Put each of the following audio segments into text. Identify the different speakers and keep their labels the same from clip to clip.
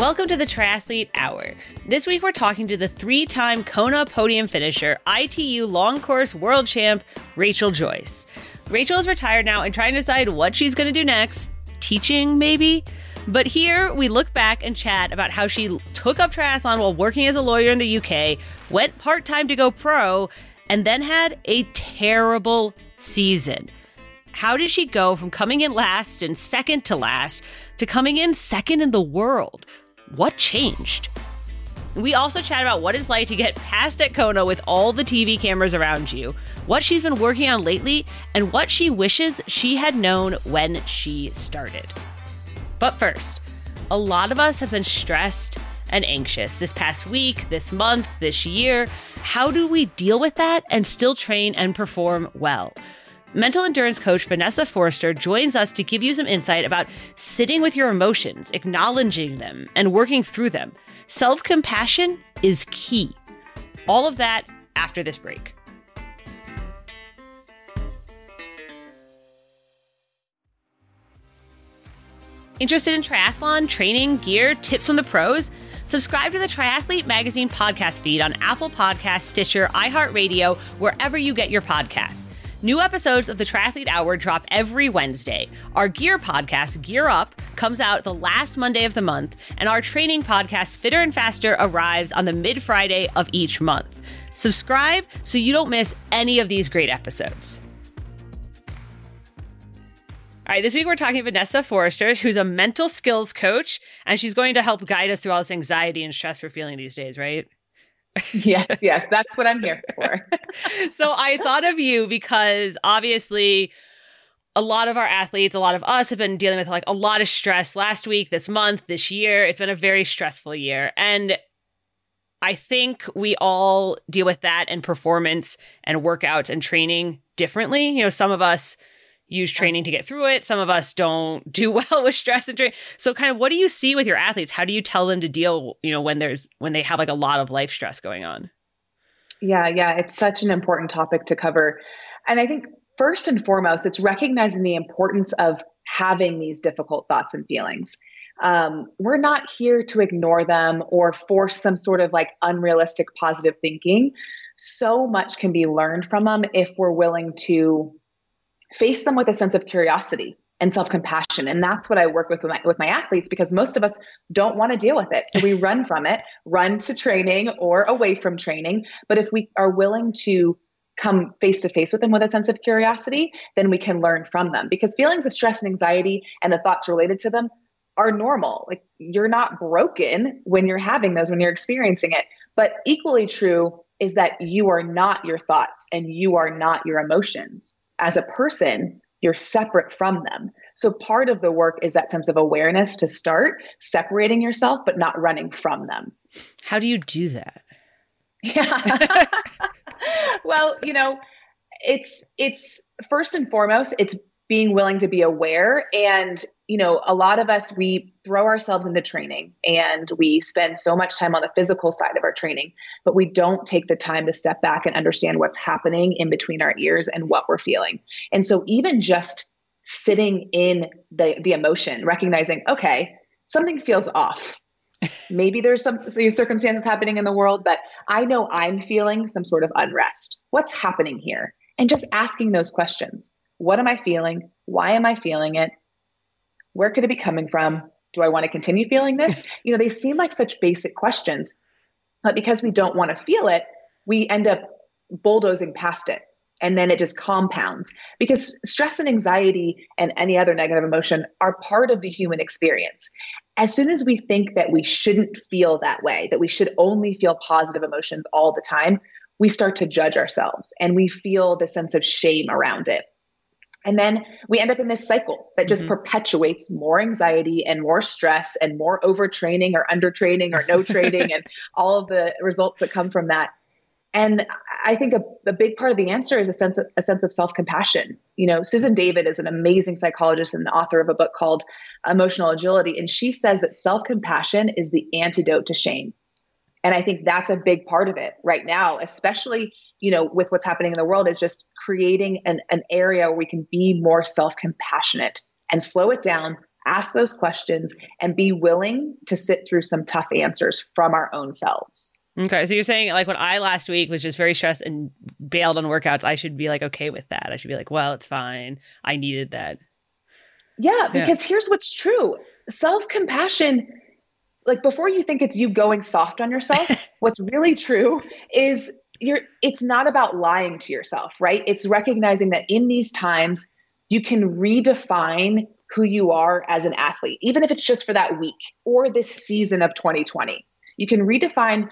Speaker 1: Welcome to the Triathlete Hour. This week we're talking to the three time Kona podium finisher, ITU long course world champ, Rachel Joyce. Rachel is retired now and trying to decide what she's going to do next. Teaching, maybe? But here we look back and chat about how she took up triathlon while working as a lawyer in the UK, went part time to go pro, and then had a terrible season. How did she go from coming in last and second to last to coming in second in the world? What changed? We also chat about what it's like to get past at Kona with all the TV cameras around you, what she's been working on lately, and what she wishes she had known when she started. But first, a lot of us have been stressed and anxious this past week, this month, this year. How do we deal with that and still train and perform well? Mental endurance coach Vanessa Foerster joins us to give you some insight about sitting with your emotions, acknowledging them, and working through them. Self compassion is key. All of that after this break. Interested in triathlon, training, gear, tips from the pros? Subscribe to the Triathlete Magazine podcast feed on Apple Podcasts, Stitcher, iHeartRadio, wherever you get your podcasts. New episodes of the Triathlete Hour drop every Wednesday. Our gear podcast, Gear Up, comes out the last Monday of the month, and our training podcast, Fitter and Faster, arrives on the mid Friday of each month. Subscribe so you don't miss any of these great episodes. All right, this week we're talking Vanessa Forrester, who's a mental skills coach, and she's going to help guide us through all this anxiety and stress we're feeling these days, right?
Speaker 2: yes, yes, that's what I'm here for.
Speaker 1: so I thought of you because obviously a lot of our athletes, a lot of us have been dealing with like a lot of stress last week, this month, this year. It's been a very stressful year. And I think we all deal with that and performance and workouts and training differently. You know, some of us use training to get through it. Some of us don't do well with stress and training. So kind of what do you see with your athletes? How do you tell them to deal, you know, when there's when they have like a lot of life stress going on?
Speaker 2: Yeah, yeah, it's such an important topic to cover. And I think first and foremost, it's recognizing the importance of having these difficult thoughts and feelings. Um, we're not here to ignore them or force some sort of like unrealistic positive thinking. So much can be learned from them if we're willing to face them with a sense of curiosity and self-compassion. And that's what i work with with my, with my athletes because most of us don't want to deal with it. So we run from it run to training or away from training. But if we are willing to come face to face with them with a sense of curiosity then we can learn from them. Because feelings of stress and anxiety and the thoughts related to them are normal. Like you're not broken when you're having those when you're experiencing it. But equally true is that you are not your thoughts and you are not your emotions as a person, you're separate from them. So part of the work is that sense of awareness to start separating yourself, but not running from them.
Speaker 1: How do you do that?
Speaker 2: Yeah. well, you know, it's it's first and foremost, it's being willing to be aware. And you know a lot of us we throw ourselves into training and we spend so much time on the physical side of our training but we don't take the time to step back and understand what's happening in between our ears and what we're feeling. And so even just sitting in the the emotion recognizing okay something feels off. Maybe there's some circumstances happening in the world but i know i'm feeling some sort of unrest. What's happening here? And just asking those questions what am I feeling? Why am I feeling it? Where could it be coming from? Do I want to continue feeling this? You know, they seem like such basic questions, but because we don't want to feel it, we end up bulldozing past it. And then it just compounds because stress and anxiety and any other negative emotion are part of the human experience. As soon as we think that we shouldn't feel that way, that we should only feel positive emotions all the time, we start to judge ourselves and we feel the sense of shame around it. And then we end up in this cycle that just mm-hmm. perpetuates more anxiety and more stress and more overtraining or undertraining or no training and all of the results that come from that. And I think a, a big part of the answer is a sense of a sense of self-compassion. You know, Susan David is an amazing psychologist and the author of a book called Emotional Agility. And she says that self-compassion is the antidote to shame. And I think that's a big part of it right now, especially you know, with what's happening in the world is just creating an, an area where we can be more self compassionate and slow it down, ask those questions and be willing to sit through some tough answers from our own selves.
Speaker 1: Okay, so you're saying like when I last week was just very stressed and bailed on workouts, I should be like okay with that. I should be like, well, it's fine. I needed that.
Speaker 2: Yeah, because yeah. here's what's true. Self-compassion like before you think it's you going soft on yourself, what's really true is you're it's not about lying to yourself, right? It's recognizing that in these times you can redefine who you are as an athlete, even if it's just for that week or this season of 2020. You can redefine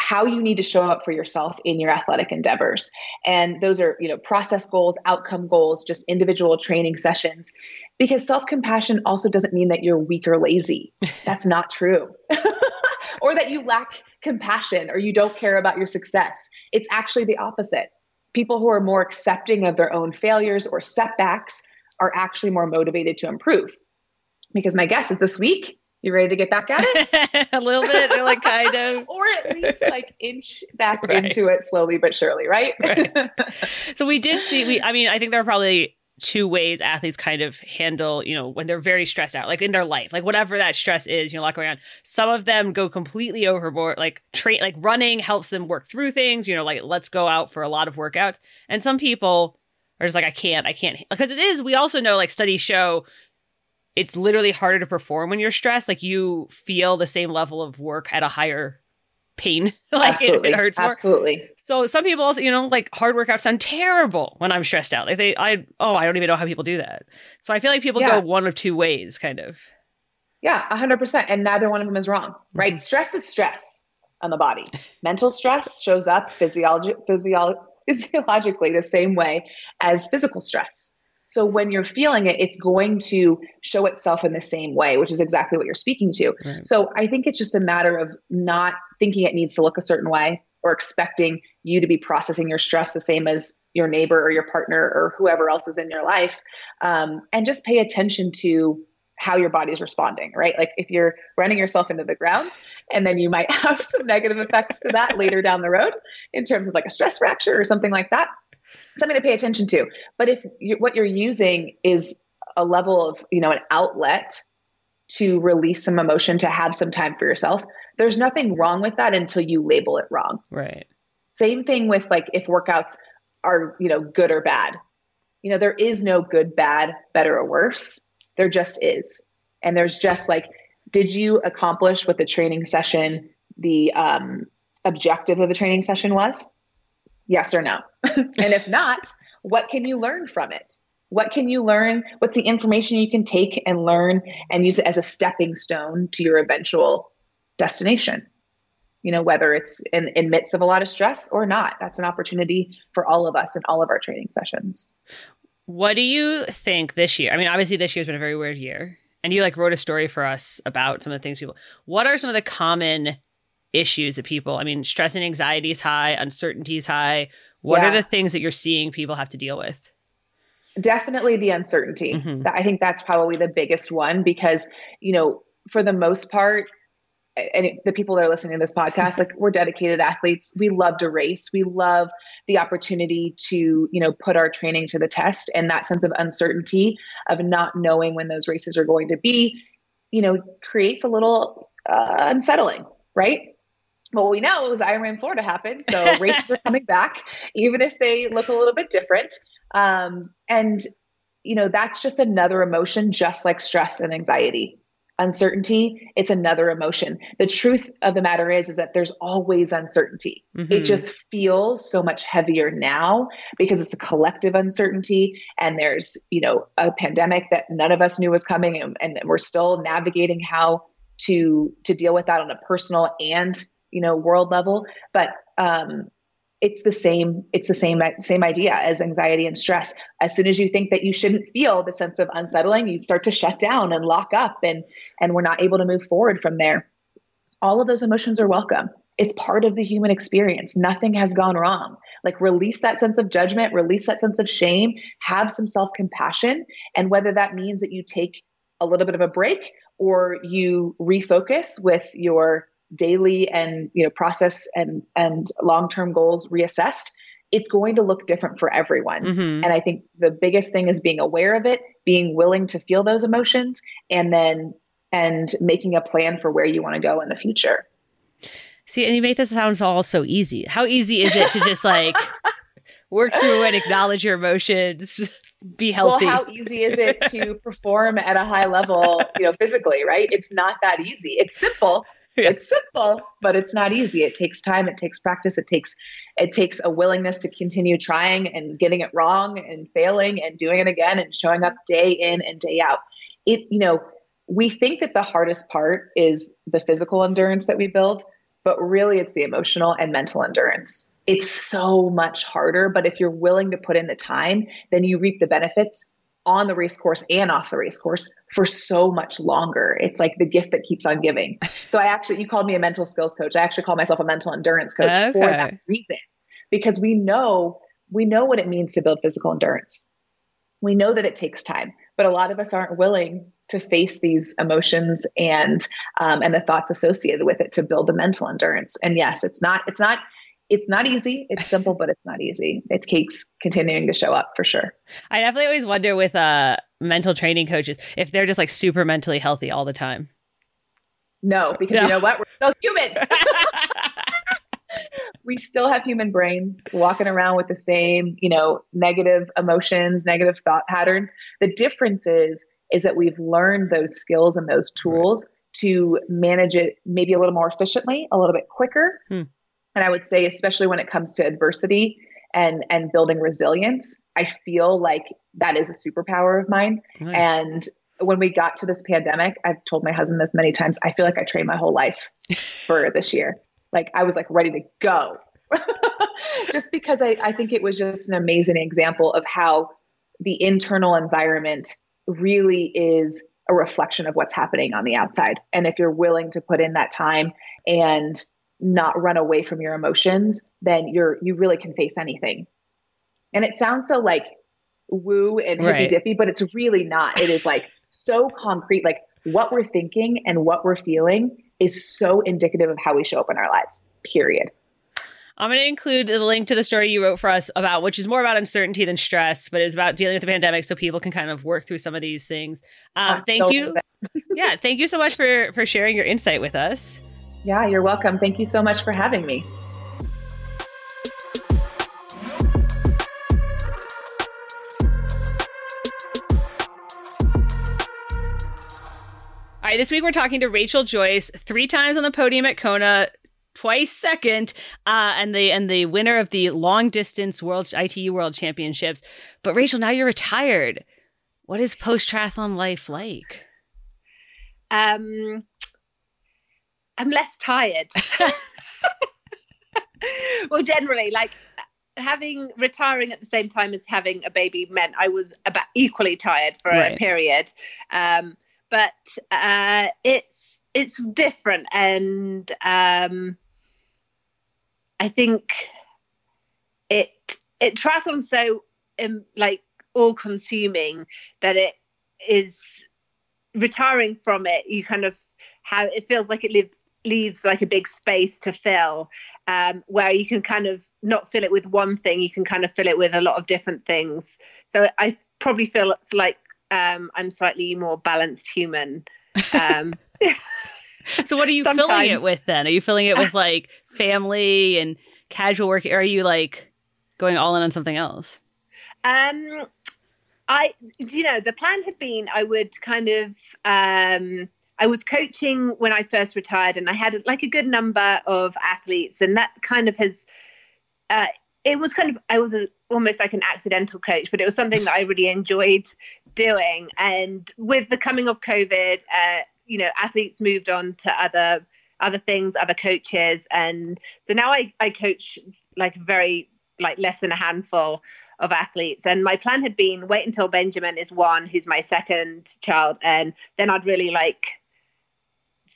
Speaker 2: how you need to show up for yourself in your athletic endeavors and those are you know process goals outcome goals just individual training sessions because self-compassion also doesn't mean that you're weak or lazy that's not true or that you lack compassion or you don't care about your success it's actually the opposite people who are more accepting of their own failures or setbacks are actually more motivated to improve because my guess is this week you ready to get back at
Speaker 1: it? a little bit, or like kind of,
Speaker 2: or at least like inch back right. into it slowly but surely, right? right?
Speaker 1: So we did see. We, I mean, I think there are probably two ways athletes kind of handle, you know, when they're very stressed out, like in their life, like whatever that stress is, you know, a lot going on. Some of them go completely overboard, like train, like running helps them work through things, you know, like let's go out for a lot of workouts. And some people are just like, I can't, I can't, because it is. We also know, like studies show, it's literally harder to perform when you're stressed. Like you feel the same level of work at a higher pain. like
Speaker 2: Absolutely.
Speaker 1: It, it, hurts more.
Speaker 2: Absolutely.
Speaker 1: So some people also, you know, like hard workouts sound terrible when I'm stressed out. Like they, I, oh, I don't even know how people do that. So I feel like people yeah. go one of two ways, kind of.
Speaker 2: Yeah, hundred percent, and neither one of them is wrong, right? Mm-hmm. Stress is stress on the body. Mental stress shows up physiologi- physio- physiologically the same way as physical stress. So when you're feeling it, it's going to show itself in the same way, which is exactly what you're speaking to. Right. So I think it's just a matter of not thinking it needs to look a certain way or expecting you to be processing your stress the same as your neighbor or your partner or whoever else is in your life. Um, and just pay attention to how your body's responding, right? Like if you're running yourself into the ground and then you might have some negative effects to that later down the road in terms of like a stress fracture or something like that something to pay attention to. But if you, what you're using is a level of, you know, an outlet to release some emotion, to have some time for yourself, there's nothing wrong with that until you label it wrong.
Speaker 1: Right.
Speaker 2: Same thing with like if workouts are, you know, good or bad. You know, there is no good, bad, better or worse. There just is. And there's just like, did you accomplish what the training session, the um, objective of the training session was? Yes or no? and if not, what can you learn from it? What can you learn? What's the information you can take and learn and use it as a stepping stone to your eventual destination? You know, whether it's in, in midst of a lot of stress or not, that's an opportunity for all of us in all of our training sessions.
Speaker 1: What do you think this year? I mean, obviously this year's been a very weird year. And you like wrote a story for us about some of the things people what are some of the common issues that people i mean stress and anxiety is high uncertainty is high what yeah. are the things that you're seeing people have to deal with
Speaker 2: definitely the uncertainty. Mm-hmm. i think that's probably the biggest one because you know for the most part and the people that are listening to this podcast like we're dedicated athletes. We love to race. We love the opportunity to you know put our training to the test. And that sense of uncertainty of not knowing when those races are going to be you know creates a little uh, unsettling right? Well, we know is Ironman Florida happened, so races are coming back, even if they look a little bit different. Um, and you know that's just another emotion, just like stress and anxiety. Uncertainty, it's another emotion. The truth of the matter is, is that there's always uncertainty. Mm-hmm. It just feels so much heavier now because it's a collective uncertainty, and there's you know a pandemic that none of us knew was coming, and, and we're still navigating how to to deal with that on a personal and you know world level but um it's the same it's the same same idea as anxiety and stress. As soon as you think that you shouldn't feel the sense of unsettling you start to shut down and lock up and and we're not able to move forward from there. All of those emotions are welcome. It's part of the human experience. Nothing has gone wrong. Like release that sense of judgment release that sense of shame have some self-compassion. And whether that means that you take a little bit of a break or you refocus with your daily and you know process and and long-term goals reassessed it's going to look different for everyone mm-hmm. and i think the biggest thing is being aware of it being willing to feel those emotions and then and making a plan for where you want to go in the future.
Speaker 1: See, and you make this sound all so easy. How easy is it to just like work through and acknowledge your emotions, be healthy?
Speaker 2: Well, how easy is it to perform at a high level, you know, physically, right? It's not that easy. It's simple. Yeah. It's simple, but it's not easy. It takes time, it takes practice, it takes it takes a willingness to continue trying and getting it wrong and failing and doing it again and showing up day in and day out. It, you know, we think that the hardest part is the physical endurance that we build, but really it's the emotional and mental endurance. It's so much harder, but if you're willing to put in the time, then you reap the benefits on the race course and off the race course for so much longer. It's like the gift that keeps on giving. So I actually, you called me a mental skills coach. I actually call myself a mental endurance coach okay. for that reason, because we know we know what it means to build physical endurance. We know that it takes time, but a lot of us aren't willing to face these emotions and um, and the thoughts associated with it to build the mental endurance. And yes, it's not it's not it's not easy. It's simple, but it's not easy. It takes continuing to show up for sure.
Speaker 1: I definitely always wonder with uh mental training coaches if they're just like super mentally healthy all the time.
Speaker 2: No, because no. you know what? We're still humans. we still have human brains walking around with the same, you know, negative emotions, negative thought patterns. The difference is is that we've learned those skills and those tools to manage it maybe a little more efficiently, a little bit quicker. Hmm. And I would say, especially when it comes to adversity and and building resilience, I feel like that is a superpower of mine. Nice. And when we got to this pandemic, I've told my husband this many times. I feel like I trained my whole life for this year. Like I was like ready to go. just because I, I think it was just an amazing example of how the internal environment really is a reflection of what's happening on the outside. And if you're willing to put in that time and not run away from your emotions, then you're you really can face anything. And it sounds so like woo and hippy right. dippy, but it's really not. It is like so concrete. Like what we're thinking and what we're feeling is so indicative of how we show up in our lives. Period.
Speaker 1: I'm going to include the link to the story you wrote for us about, which is more about uncertainty than stress, but is about dealing with the pandemic, so people can kind of work through some of these things. Um, thank so you. yeah, thank you so much for for sharing your insight with us.
Speaker 2: Yeah, you're welcome. Thank you so much for having me.
Speaker 1: All right, this week we're talking to Rachel Joyce, three times on the podium at Kona, twice second, uh, and the and the winner of the long distance world ITU World Championships. But Rachel, now you're retired. What is post triathlon life like?
Speaker 3: Um, I'm less tired. well, generally, like having retiring at the same time as having a baby meant I was about equally tired for right. a period. Um, but uh, it's it's different, and um, I think it it triathlon so um, like all consuming that it is retiring from it. You kind of how it feels like it leaves leaves like a big space to fill um, where you can kind of not fill it with one thing you can kind of fill it with a lot of different things so i probably feel it's like um, i'm slightly more balanced human um,
Speaker 1: so what are you Sometimes. filling it with then? Are you filling it with like family and casual work? Or are you like going all in on something else?
Speaker 3: Um, I, you know, the plan had been I would kind of, um, I was coaching when I first retired, and I had like a good number of athletes, and that kind of has. Uh, it was kind of I was a, almost like an accidental coach, but it was something that I really enjoyed doing. And with the coming of COVID, uh, you know athletes moved on to other other things other coaches and so now i i coach like very like less than a handful of athletes and my plan had been wait until benjamin is one who's my second child and then i'd really like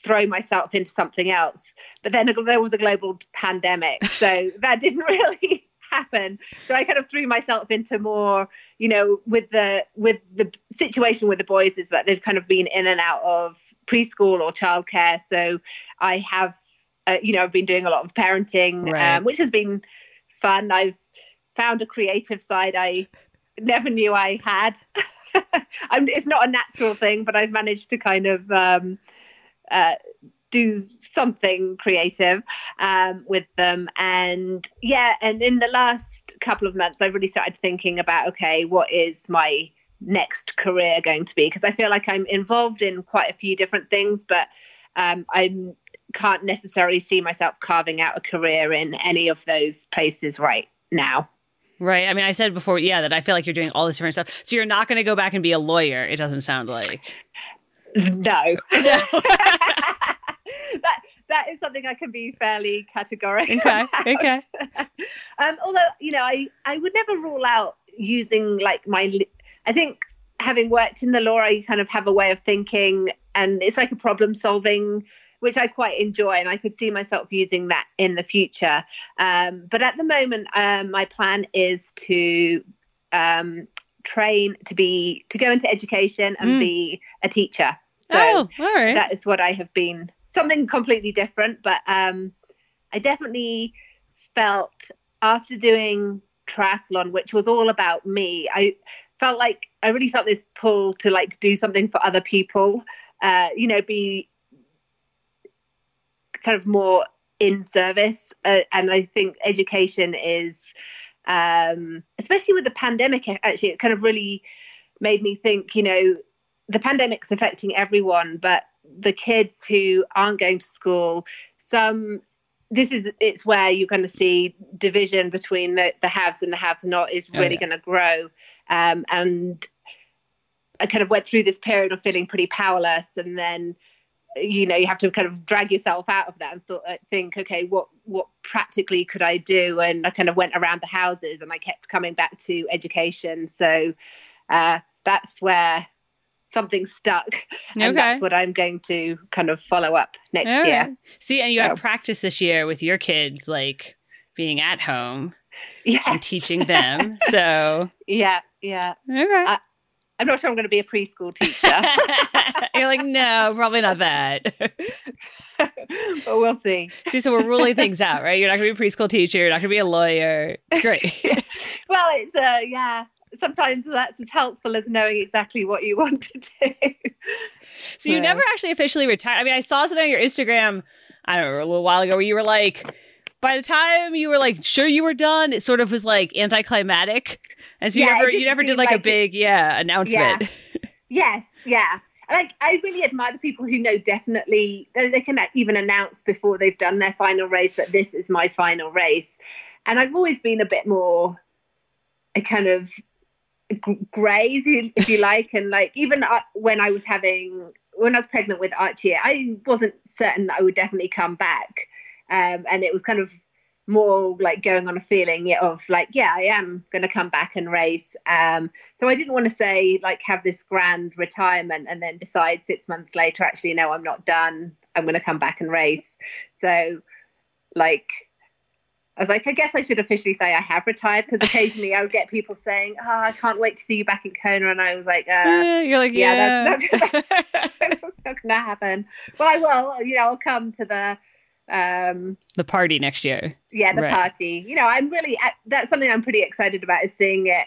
Speaker 3: throw myself into something else but then there was a global pandemic so that didn't really happen. So I kind of threw myself into more, you know, with the with the situation with the boys is that they've kind of been in and out of preschool or childcare. So I have, uh, you know, I've been doing a lot of parenting, right. um, which has been fun. I've found a creative side I never knew I had. it's not a natural thing, but I've managed to kind of um, uh, do something creative um, with them. And yeah, and in the last couple of months, I've really started thinking about okay, what is my next career going to be? Because I feel like I'm involved in quite a few different things, but um, I can't necessarily see myself carving out a career in any of those places right now.
Speaker 1: Right. I mean, I said before, yeah, that I feel like you're doing all this different stuff. So you're not going to go back and be a lawyer. It doesn't sound like.
Speaker 3: No. that that is something I can be fairly categorical. Okay. About. Okay. um, although you know, I I would never rule out using like my. I think having worked in the law, I kind of have a way of thinking, and it's like a problem solving which I quite enjoy, and I could see myself using that in the future. Um, but at the moment, um, my plan is to um, train to be to go into education and mm. be a teacher. So oh, that is what I have been something completely different. But um, I definitely felt after doing triathlon, which was all about me, I felt like I really felt this pull to like do something for other people. Uh, you know, be kind of more in service. Uh, and I think education is, um, especially with the pandemic, actually, it kind of really made me think, you know, the pandemic's affecting everyone, but the kids who aren't going to school, some this is it's where you're going to see division between the, the haves and the haves not is oh, really oh, yeah. going to grow. Um, and I kind of went through this period of feeling pretty powerless, and then you know you have to kind of drag yourself out of that and thought, uh, think, okay, what what practically could I do? And I kind of went around the houses, and I kept coming back to education. So uh, that's where something stuck and okay. that's what i'm going to kind of follow up next year.
Speaker 1: see and you so. have practice this year with your kids like being at home
Speaker 3: yeah
Speaker 1: and teaching them so.
Speaker 3: Yeah yeah. Okay. I, i'm not sure i'm going to be a preschool teacher.
Speaker 1: You're like no probably not that.
Speaker 3: But we'll see.
Speaker 1: See so we're ruling things out right? You're not going to be a preschool teacher you're not going to be a lawyer. It's great.
Speaker 3: Well it's uh yeah sometimes that's as helpful as knowing exactly what you want to do.
Speaker 1: So you never actually officially retired. I mean, I saw something on your Instagram, I don't know, a little while ago where you were like, by the time you were like sure you were done, it sort of was like anticlimactic. And so yeah, you never you never did like, like, a big, yeah, announcement.
Speaker 3: Yeah. yes, yeah. Like I really admire the people who know definitely they can even announce before they've done their final race that this is my final race. And I've always been a bit more a kind of grey if you like. And like even when i was having when i was pregnant with archie i wasn't certain that i would definitely come back. Um, and it was kind of more like going on a feeling of like yeah i am going to come back and race. Um, so i didn't want to say like have this grand retirement and then decide six months later actually no i'm not done. I'm going to come back and race. So like I was like, I guess I should officially say I have retired because occasionally I would get people saying, "Oh, I can't wait to see you back in Kona," and I was like, uh,
Speaker 1: yeah, "You're like, yeah,
Speaker 3: yeah. that's not gonna, that's not gonna happen." Well, I will. You know, I'll come to the um
Speaker 1: the party next year.
Speaker 3: Yeah, the right. party. You know, I'm really that's something I'm pretty excited about is seeing it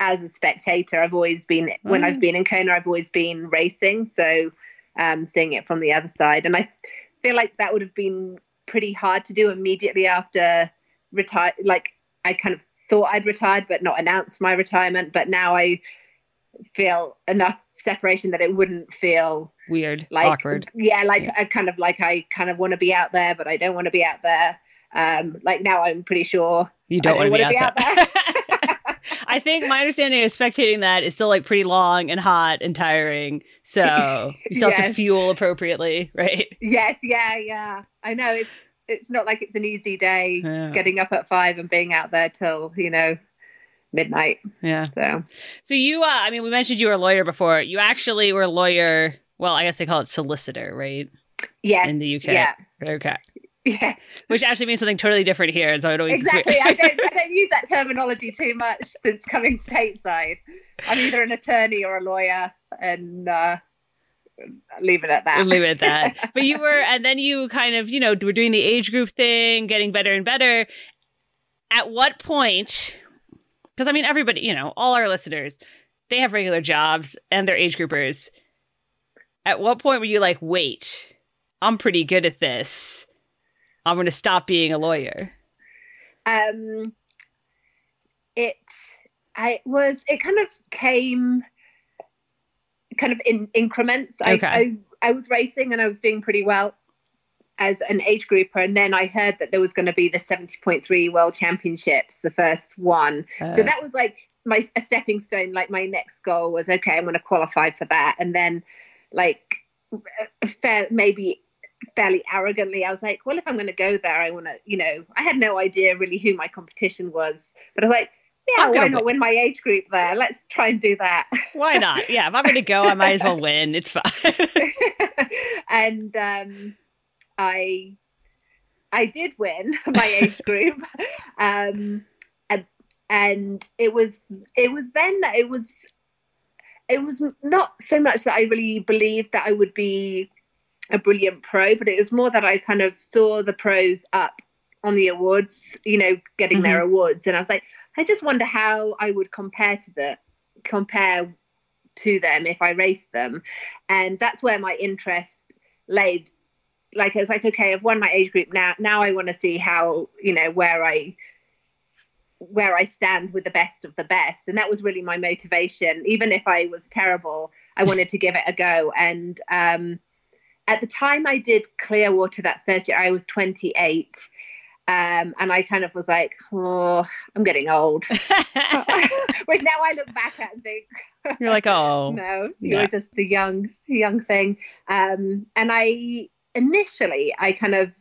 Speaker 3: as a spectator. I've always been when I've mm. been in Kona, I've always been racing, so um seeing it from the other side, and I feel like that would have been pretty hard to do immediately after retired like I kind of thought I'd retired but not announced my retirement but now I feel enough separation that it wouldn't feel
Speaker 1: weird
Speaker 3: like
Speaker 1: awkward
Speaker 3: yeah like yeah. I kind of like I kind of want to be out there but I don't want to be out there um like now I'm pretty sure
Speaker 1: you don't, don't want to be, out, be out there, I think my understanding is spectating that is still like pretty long and hot and tiring. So you still yes. have to fuel appropriately, right?
Speaker 3: Yes, yeah, yeah. I know it's it's not like it's an easy day yeah. getting up at five and being out there till you know midnight.
Speaker 1: Yeah.
Speaker 3: So,
Speaker 1: so you, uh, I mean, we mentioned you were a lawyer before. You actually were a lawyer. Well, I guess they call it solicitor, right?
Speaker 3: Yes.
Speaker 1: In the UK.
Speaker 3: Yeah.
Speaker 1: Okay.
Speaker 3: Yeah.
Speaker 1: Which actually means something totally different here, and so it always
Speaker 3: exactly. I don't, I don't use that terminology too much since coming stateside. I'm either an attorney or a lawyer, and uh, leave it at that.
Speaker 1: leave it at that. but you were, and then you kind of, you know, were doing the age group thing, getting better and better. At what point? Because I mean, everybody, you know, all our listeners, they have regular jobs and they're age groupers. At what point were you like, wait, I'm pretty good at this. I'm going to stop being a lawyer?
Speaker 3: Um, it, I was, it kind of came kind of in increments.
Speaker 1: Okay.
Speaker 3: I, I, I was racing and I was doing pretty well as an age grouper. And then I heard that there was going to be the 70.3 World Championships, the first one.
Speaker 1: Uh.
Speaker 3: so that was like my a stepping stone. Like my next goal was, okay, I'm going to qualify for that. And then like fair, maybe fairly arrogantly, I was like, well, if I'm going to go there, I want to, you know, I had no idea really who my competition was, but I was like, yeah,
Speaker 1: I'm
Speaker 3: why not win my age group there? Let's try and do that.
Speaker 1: Why not? Yeah, if I'm going to go, I might as well win. It's fine.
Speaker 3: and um, I I did win my age group, um, and, and it was it was then that it was it was not so much that I really believed that I would be a brilliant pro, but it was more that I kind of saw the pros up on the awards, you know, getting their awards, and I was like, I just wonder how I would compare to the compare to them if I raced them, and that's where my interest laid. Like it's like, okay, I've won my age group now. Now I want to see how you know where I where I stand with the best of the best. And that was really my motivation. Even if I was terrible, I wanted to give it a go. And um, at the time I did Clearwater that first year, I was 28. Um, and I kind of was like, oh, I'm getting old. Which now I look back at and think,
Speaker 1: You're like, oh.
Speaker 3: no, you
Speaker 1: yeah.
Speaker 3: were just the young, young thing. Um, and I initially, I kind of,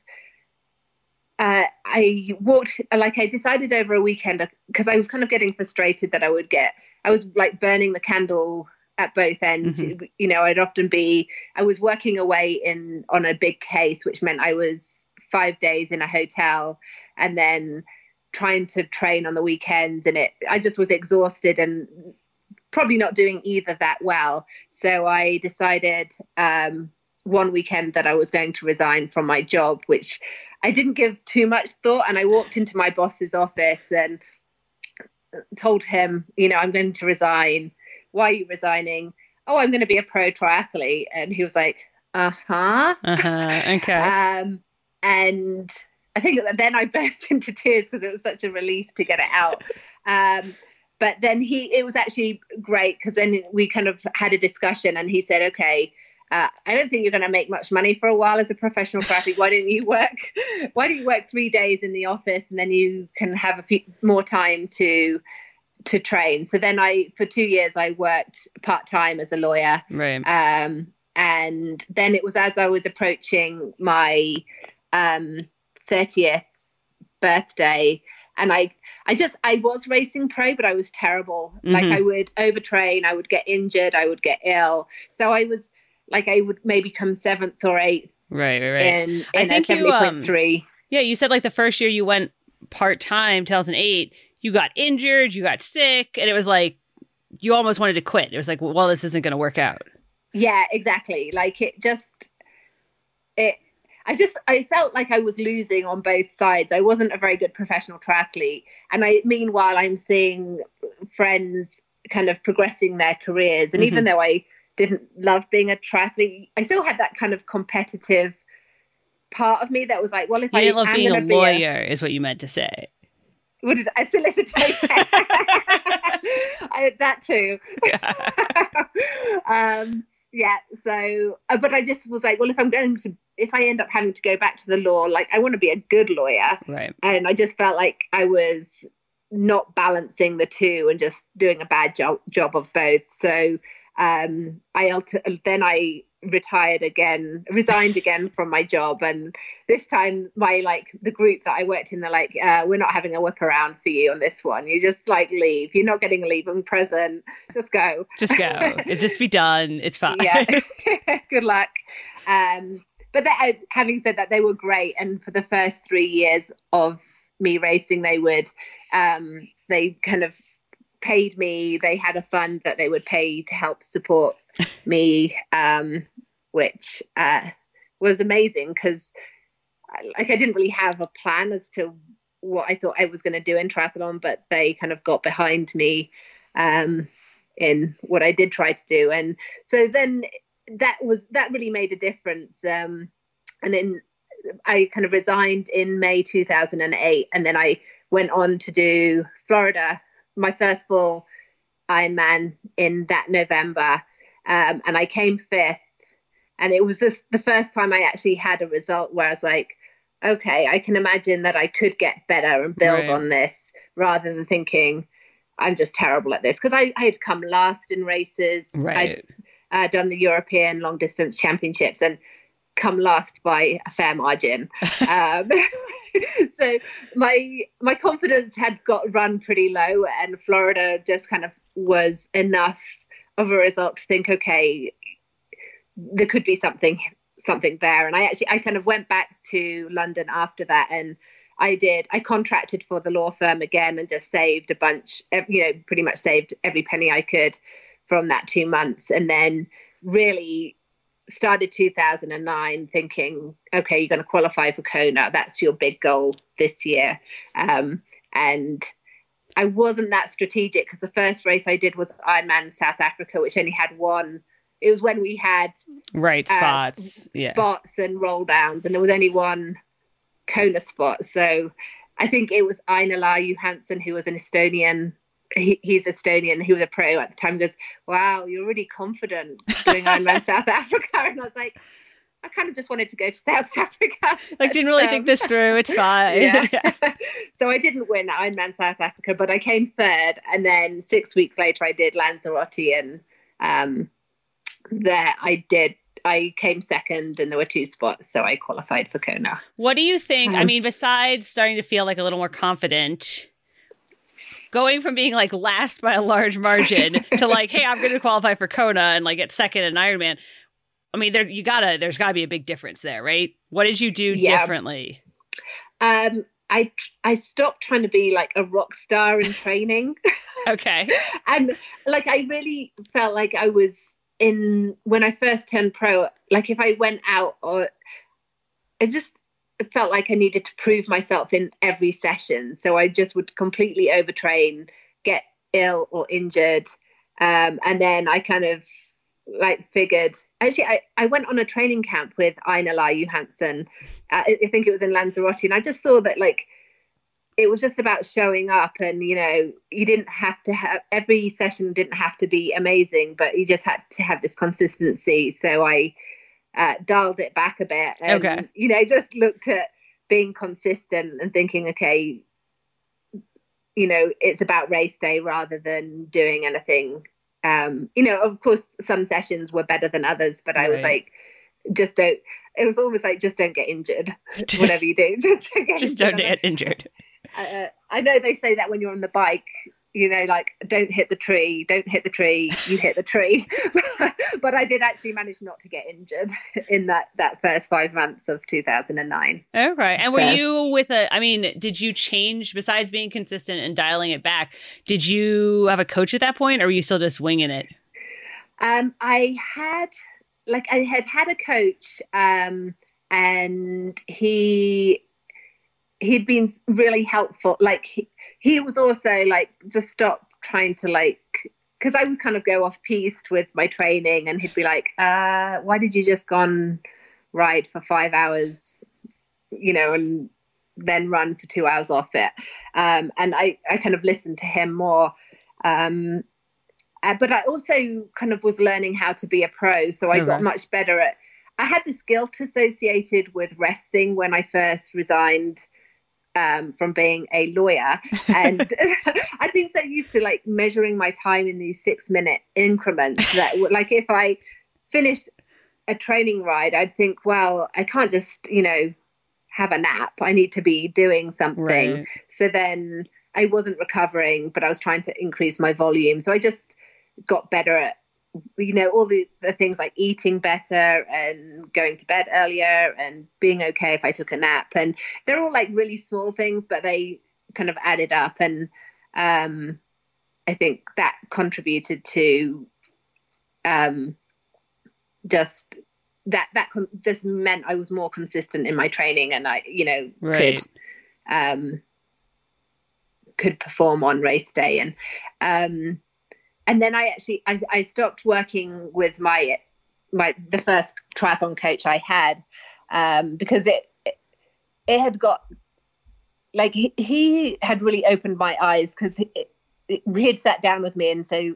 Speaker 3: uh, I walked like I decided over a weekend because I was kind of getting frustrated that I would get, I was like burning the candle at both ends.
Speaker 1: Mhm.
Speaker 3: You know, I'd often be, I was working away in on a big case, which meant I was five days in a hotel and then trying to train on the weekends. And it i just was exhausted and probably not doing either that well. So i decided um, one weekend that i was going to resign from my job which i didn't give too much thought. And i walked into my boss's office and told him you know i'm going to resign. Why are you resigning? Oh i'm going to be a pro triathlete. And he was like uh-huh.
Speaker 1: Uh-huh. Okay.
Speaker 3: um, and I think that then I burst into tears because it was such a relief to get it out. Um, but then he, it was actually great because then we kind of had a discussion and he said, okay, uh, I don't think you're going to make much money for a while as a professional triathlete. Why don't you work? Why don't you work three days in the office and then you can have a few more time to to train? So then I, for two years, I worked part time as a lawyer,
Speaker 1: right.
Speaker 3: um, and then it was as I was approaching my um, 30th birthday, and I, I just, I was racing pro, but I was terrible. Like
Speaker 1: Mhm.
Speaker 3: I would overtrain, I would get injured, I would get ill. So I was like, I would maybe come seventh or eighth
Speaker 1: Right, right, right.
Speaker 3: in
Speaker 1: I
Speaker 3: in a
Speaker 1: think you, um,
Speaker 3: 70.3.
Speaker 1: Yeah, you said like the first year you went part time, 2008, you got injured, you got sick, and it was like you almost wanted to quit. It was like, well, this isn't going to work out.
Speaker 3: Yeah, exactly. Like it just it I just I felt like I was losing on both sides. I wasn't a very good professional triathlete. And I meanwhile I'm seeing friends kind of progressing their careers. And even though I didn't love being a triathlete, I still had that kind of competitive part of me that was like, well, if
Speaker 1: You
Speaker 3: I
Speaker 1: didn't love
Speaker 3: am
Speaker 1: being a
Speaker 3: to a,
Speaker 1: lawyer, is what you meant to say.
Speaker 3: what is it, a solicitor? I, that too. um, yeah. So, uh, but I just was like, well, if I'm going to, if I end up having to go back to the law, like I want to be a good lawyer,
Speaker 1: Right.
Speaker 3: and I just felt like I was not balancing the two and just doing a bad job job of both. So, um, I then I retired again, resigned again from my job, and this time my like the group that I worked in, they're like, uh, we're not having a whip around for you on this one. You just like leave. You're not getting a leaving present. Just go.
Speaker 1: Just go. it just be done. It's fine.
Speaker 3: Yeah. Good luck. Um, but that, having said that, they were great, and for the first three years of me racing, they would um, they kind of paid me. They had a fund that they would pay to help support me, um, which uh, was amazing because like I didn't really have a plan as to what I thought I was going to do in triathlon, but they kind of got behind me um, in what I did try to do. And so then that was that really made a difference. Um, and then I kind of resigned in May 2008, and then I went on to do Florida, my first full Ironman in that November, um, and I came fifth. And it was just the first time I actually had a result where I was like, okay, I can imagine that I could get better and build right. on this rather than thinking I'm just terrible at this. Because I, I had come last in races.
Speaker 1: Right.
Speaker 3: I'd uh, done the European long distance championships and come last by a fair margin. um, so my my confidence had got run pretty low, and Florida just kind of was enough of a result to think, okay, there could be something something there. And I actually I kind of went back to London after that and I did. I contracted for the law firm again and just saved a bunch, you know, pretty much saved every penny I could from that two months. And then really started 2009 thinking, okay, you're going to qualify for Kona. That's your big goal this year. Um, and I wasn't that strategic because the first race I did was Ironman South Africa, which only had one. It was when we had
Speaker 1: right uh, spots, uh,
Speaker 3: yeah. spots and roll downs, and there was only one Kona spot. So I think it was Ain-Alar Juhanson, who was an Estonian he, he's Estonian. He was a pro at the time. He goes, "Wow, you're really confident doing Ironman South Africa." And I was like, "I kind of just wanted to go to South Africa."
Speaker 1: Like, didn't really um, think this through. It's fine.
Speaker 3: Yeah. so I didn't win Ironman South Africa, but I came third. And then six weeks later, I did Lanzarote, and um, there I did I came second and there were two spots, so I qualified for Kona.
Speaker 1: What do you think? Um, I mean, besides starting to feel like a little more confident, going from being like last by a large margin to like, hey, I'm going to qualify for Kona and like get second in Ironman. I mean, there you gotta. There's gotta be a big difference there, right? What did you do yeah. differently?
Speaker 3: Um, I I stopped trying to be like a rock star in training.
Speaker 1: okay.
Speaker 3: and like I really felt like I was in when I first turned pro. Like if I went out or I just felt like I needed to prove myself in every session. So I just would completely overtrain, get ill or injured. Um, and then I kind of like figured actually I, I went on a training camp with Ain-Alar Juhanson. Uh, I think it was in Lanzarote. And I just saw that like it was just about showing up and you know you didn't have to have every session didn't have to be amazing but you just had to have this consistency so i uh, dialed it back a bit and okay. you know just looked at being consistent and thinking okay you know it's about race day rather than doing anything um you know of course some sessions were better than others but right. i was like just don't it was almost like just don't get injured whatever you do just don't get
Speaker 1: just injured. don't get injured
Speaker 3: uh, I know they say that when you're on the bike, you know, like don't hit the tree, don't hit the tree, you hit the tree. but I did actually manage not to get injured in that that first five months of 2009.
Speaker 1: Okay, and were you with a? I mean, did you change besides being consistent and dialing it back? Did you have a coach at that point, or were you still just winging it?
Speaker 3: Um, I had like I had had a coach, um, and he he'd been really helpful. Like he, he was also like, just stop trying to like, because I would kind of go off piste with my training, and he'd be like, uh, "Why did you just go on ride for five hours?" You know, and then run for two hours off it. Um, and I, I kind of listened to him more. Um, uh, but I also kind of was learning how to be a pro, so I got much better at. I had this guilt associated with resting when I first resigned um, from being a lawyer. And I'd been so used to like measuring my time in these six minute increments that, like, if I finished a training ride, I'd think, well, I can't just, you know, have a nap. I need to be doing something. Right. So then I wasn't recovering, but I was trying to increase my volume. So I just got better at you know all the, the things like eating better and going to bed earlier and being okay if i took a nap. And they're all like really small things but they kind of added up. And um i think that contributed to um just that that just meant i was more consistent in my training and i you know right. could um could perform on race day. And um and then I actually I, I stopped working with my my the first triathlon coach I had um, because it, it it had got like he, he had really opened my eyes because he, he had sat down with me and so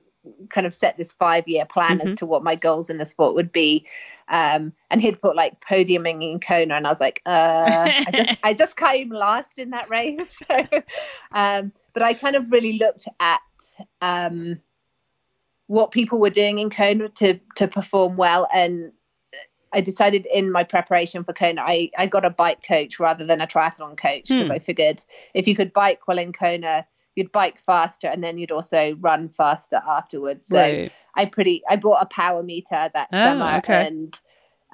Speaker 3: kind of set this five year plan mm-hmm. as to what my goals in the sport would be. Um, and he'd put like podiuming in Kona, and I was like, uh, I just I just came last in that race. so, um, but I kind of really looked at um, what people were doing in Kona to to perform well, and I decided in my preparation for Kona, I, I got a bike coach rather than a triathlon coach because hmm. I figured if you could bike well in Kona, you'd bike faster and then you'd also run faster afterwards. So right. I pretty I bought a power meter that oh, summer okay. and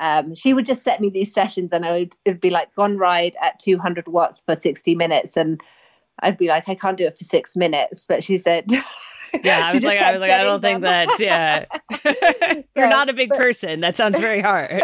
Speaker 3: um, she would just set me these sessions and I would it'd be like gone ride at 200 watts for 60 minutes and I'd be like I can't do it for six minutes but she said
Speaker 1: yeah I was like I was like I don't them. think that's yeah. So, you're not a big but, person. That sounds very hard.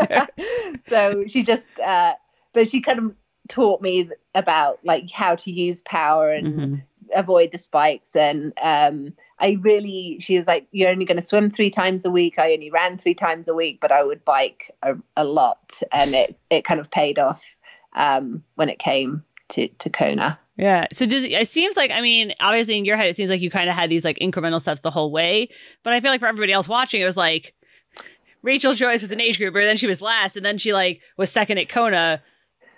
Speaker 3: So she just uh, but she kind of taught me about like how to use power and mm-hmm. avoid the spikes. And um, i really she was like you're only going to swim three times a week. I only ran three times a week but i would bike a, a lot. And it it kind of paid off um, when it came to to kona
Speaker 1: yeah. So does it, it seems like I mean, obviously in your head it seems like you kind of had these like incremental steps the whole way, but I feel like for everybody else watching it was like Rachel Joyce was an age grouper, then she was last, and then she like was second at Kona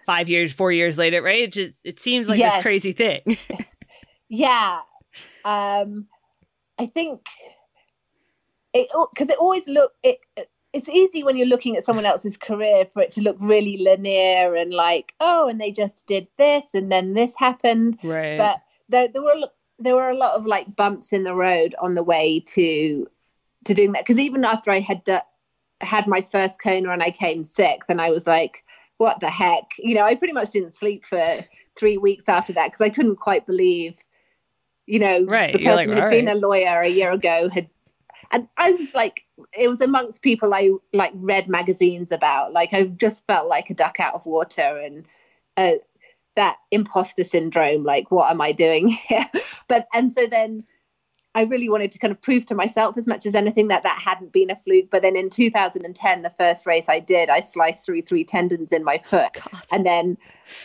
Speaker 1: five years, four years later, right? It just it seems like yes. this crazy thing.
Speaker 3: yeah um i think it because it always look it it's easy when you're looking at someone else's career for it to look really linear and like oh and they just did this and then this happened
Speaker 1: right
Speaker 3: but there, there were there were a lot of like bumps in the road on the way to to doing that because even after i had uh, had my first Kona and i came sixth and i was like what the heck you know i pretty much didn't sleep for three weeks after that because i couldn't quite believe you know,
Speaker 1: right.
Speaker 3: the person like, who'd been right. a lawyer a year ago had, and I was like, it was amongst people I like read magazines about. Like I just felt like a duck out of water, and uh, that imposter syndrome. Like, what am I doing here? but and so then. I really wanted to kind of prove to myself as much as anything that that hadn't been a fluke. But then in 2010, the first race I did, I sliced through three tendons in my foot, God. and then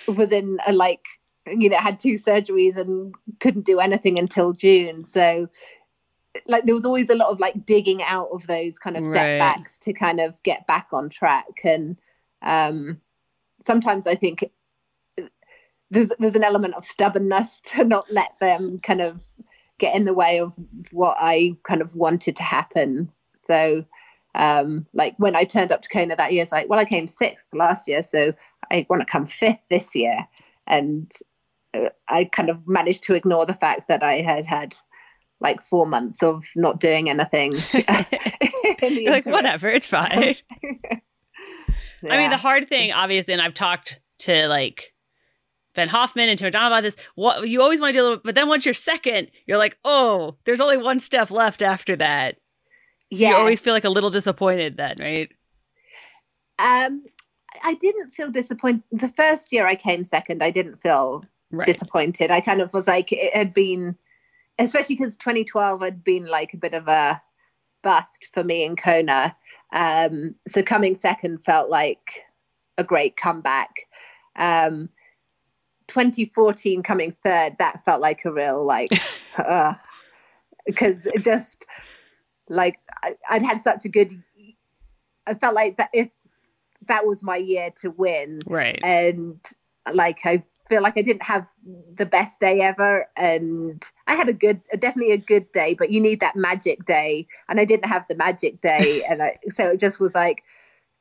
Speaker 3: was in a like you know had two surgeries and couldn't do anything until June. So like there was always a lot of like digging out of those kind of setbacks to kind of get back on track and um sometimes I think there's there's an element of stubbornness to not let them kind of get in the way of what I kind of wanted to happen. So um like when I turned up to Kona that year, it's like, well, I came sixth last year, so I want to come fifth this year. And I kind of managed to ignore the fact that I had had like four months of not doing anything.
Speaker 1: like whatever, it's fine. yeah. I mean, the hard thing, obviously, and I've talked to like Ben Hoffman and Tim Don about this. What you always want to do, a little, but then once you're second, you're like, oh, there's only one step left after that. So yes. you always feel like a little disappointed then, right?
Speaker 3: Um, I didn't feel disappointed. The first year I came second, I didn't feel right. disappointed. I kind of was like, it had been, especially because 2012 had been like a bit of a bust for me in Kona. Um, so coming second felt like a great comeback. Um, 2014 coming third, that felt like a real like, because uh, just like I, I'd had such a good. I felt like that if that was my year to win,
Speaker 1: right,
Speaker 3: and like I feel like I didn't have the best day ever and I had a good definitely a good day but you need that magic day and I didn't have the magic day and I, so it just was like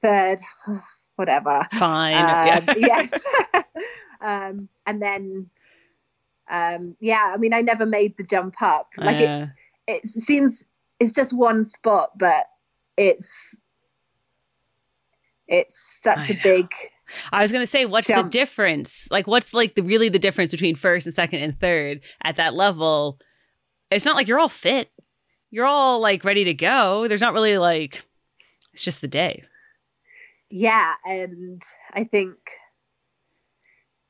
Speaker 3: third whatever
Speaker 1: fine um,
Speaker 3: yeah. yes um, and then um, yeah I mean I never made the jump up like uh. it it seems it's just one spot but it's it's such I a know. big
Speaker 1: I was going to say, what's the difference? Like, what's like the really the difference between first and second and third at that level? It's not like you're all fit. You're all like ready to go. There's not really like, it's just the day.
Speaker 3: Yeah. And I think,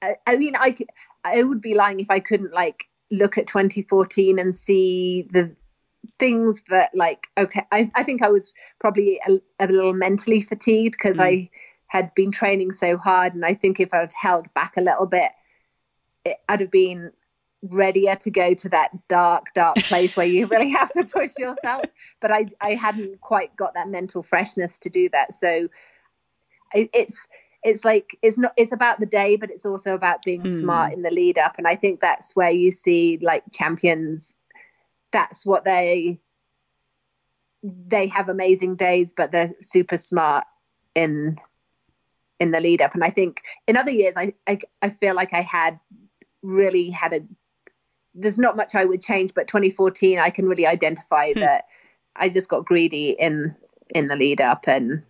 Speaker 3: I, I mean, I, I would be lying if I couldn't like look at 2014 and see the, things that like okay I, I think I was probably a, a little mentally fatigued because mm. I had been training so hard and I think if I'd held back a little bit it, I'd have been readier to go to that dark dark place where you really have to push yourself. But I I hadn't quite got that mental freshness to do that. So it, it's it's like it's not it's about the day but it's also about being mm. smart in the lead up. And i think that's where you see like champions that's what they they have amazing days but they're super smart in in the lead up and i think in other years i i, I feel like i had really had a there's not much i would change but 2014 i can really identify hmm. that i just got greedy in in the lead up and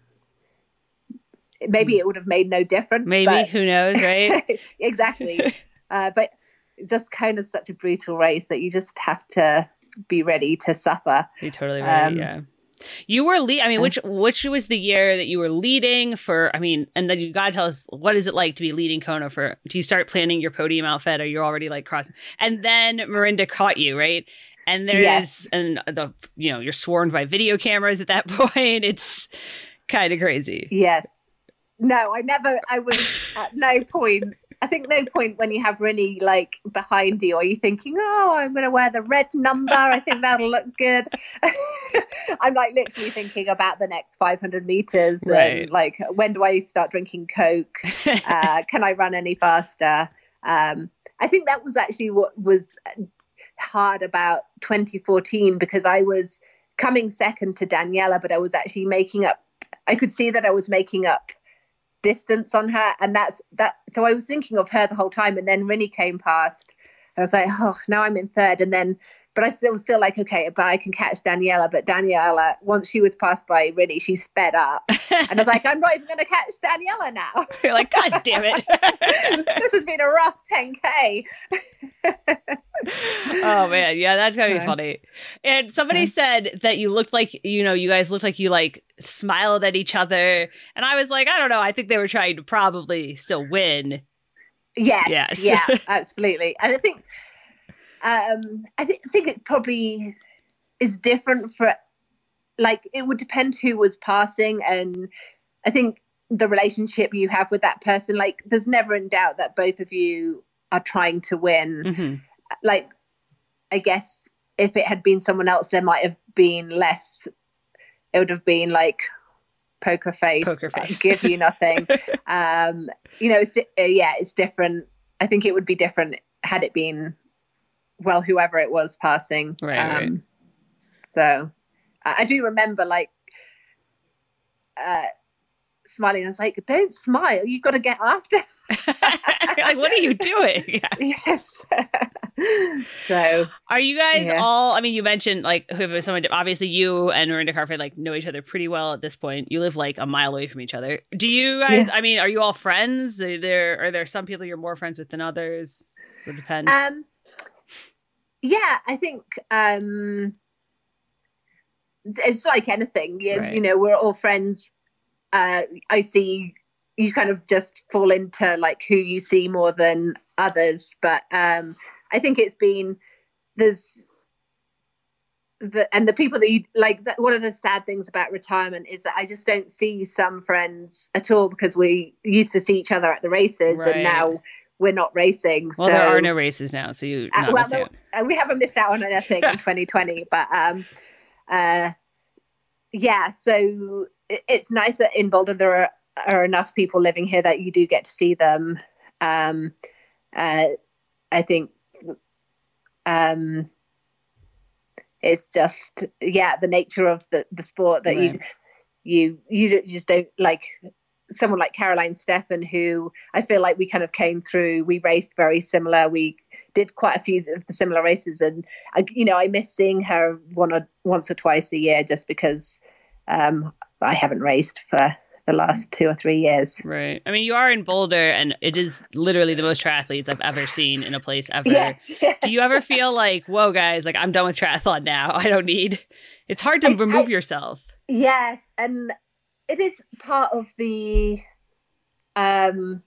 Speaker 3: maybe it would have made no difference.
Speaker 1: Maybe but... who knows, right?
Speaker 3: exactly. uh, but just kind of such a brutal race that you just have to be ready to suffer.
Speaker 1: Be totally ready. Um, yeah. You were lead. I mean, which which was the year that you were leading for? I mean, and then you gotta tell us what is it like to be leading Kona for? Do you start planning your podium outfit, or you're already like crossing? And then Mirinda caught you, right? And there's yes. and the you know you're swarmed by video cameras at that point. It's kind of crazy.
Speaker 3: Yes, no, I never. I was at no point. I think no point when you have Rinny like behind you, are you thinking, "Oh, I'm going to wear the red number. I think that'll look good." I'm like literally thinking about the next 500 meters right. and like when do I start drinking Coke? Uh, can I run any faster? Um, I think that was actually what was hard about 2014 because I was coming second to Daniela, but I was actually making up. I could see that I was making up distance on her and that's that so i was thinking of her the whole time and then Rinny came past and i was like oh now i'm in third and then but I still was still like, okay, but I can catch Daniela. But Daniela, once she was passed by Rinny, she sped up. And I was like, I'm not even going to catch Daniela now.
Speaker 1: You're like, God damn it.
Speaker 3: this has been a rough 10K.
Speaker 1: oh, man. Yeah, that's going to be funny. And somebody said that you looked like, you know, you guys looked like you like smiled at each other. And I was like, I don't know. I think they were trying to probably still win.
Speaker 3: Yes. Yes. Yeah, absolutely. And I think um, I th- think it probably is different for, like, it would depend who was passing. And I think the relationship you have with that person, like, there's never in doubt that both of you are trying to win. Mm-hmm. Like, I guess if it had been someone else, there might have been less, it would have been like, poker face, poker face. give you nothing. um, you know, it's yeah, it's different. I think it would be different had it been well, whoever it was passing.
Speaker 1: Right. Um, right.
Speaker 3: So I do remember like uh, smiling. I was like, "Don't smile. You've got to get after."
Speaker 1: like, what are you doing?
Speaker 3: yes. so,
Speaker 1: are you guys yeah. all? I mean, you mentioned like whoever someone. Obviously, you and Mirinda Carfrae like know each other pretty well at this point. You live like a mile away from each other. Do you guys? Yeah. I mean, are you all friends? Are there are there some people you're more friends with than others? Does it depend?
Speaker 3: Um, yeah, I think um, it's like anything. You, right. you know, we're all friends. Uh, I see you kind of just fall into like who you see more than others, but um, I think it's been there's the and the people that you like that one of the sad things about retirement is that I just don't see some friends at all because we used to see each other at the races right. and now we're not racing.
Speaker 1: Well, so, there are no races now, so you. Uh, well, no,
Speaker 3: we haven't missed out on anything in 2020, but um, uh, yeah. So it's nice that in Boulder there are, are enough people living here that you do get to see them. Um, uh, I think um, it's just yeah the nature of the the sport that right. you you you just don't like someone like Caroline Steffen, who I feel like we kind of came through. We raced very similar. We did quite a few of the similar races, and I, you know, I miss seeing her one or once or twice a year just because um, I haven't raced for the last two or three years.
Speaker 1: Right. I mean, you are in Boulder, and it is literally the most triathletes I've ever seen in a place ever.
Speaker 3: Yes, yes.
Speaker 1: Do you ever feel like, whoa, guys, like I'm done with triathlon now. I don't need. It's hard to I, remove I, yourself.
Speaker 3: Yes, and it is part of the um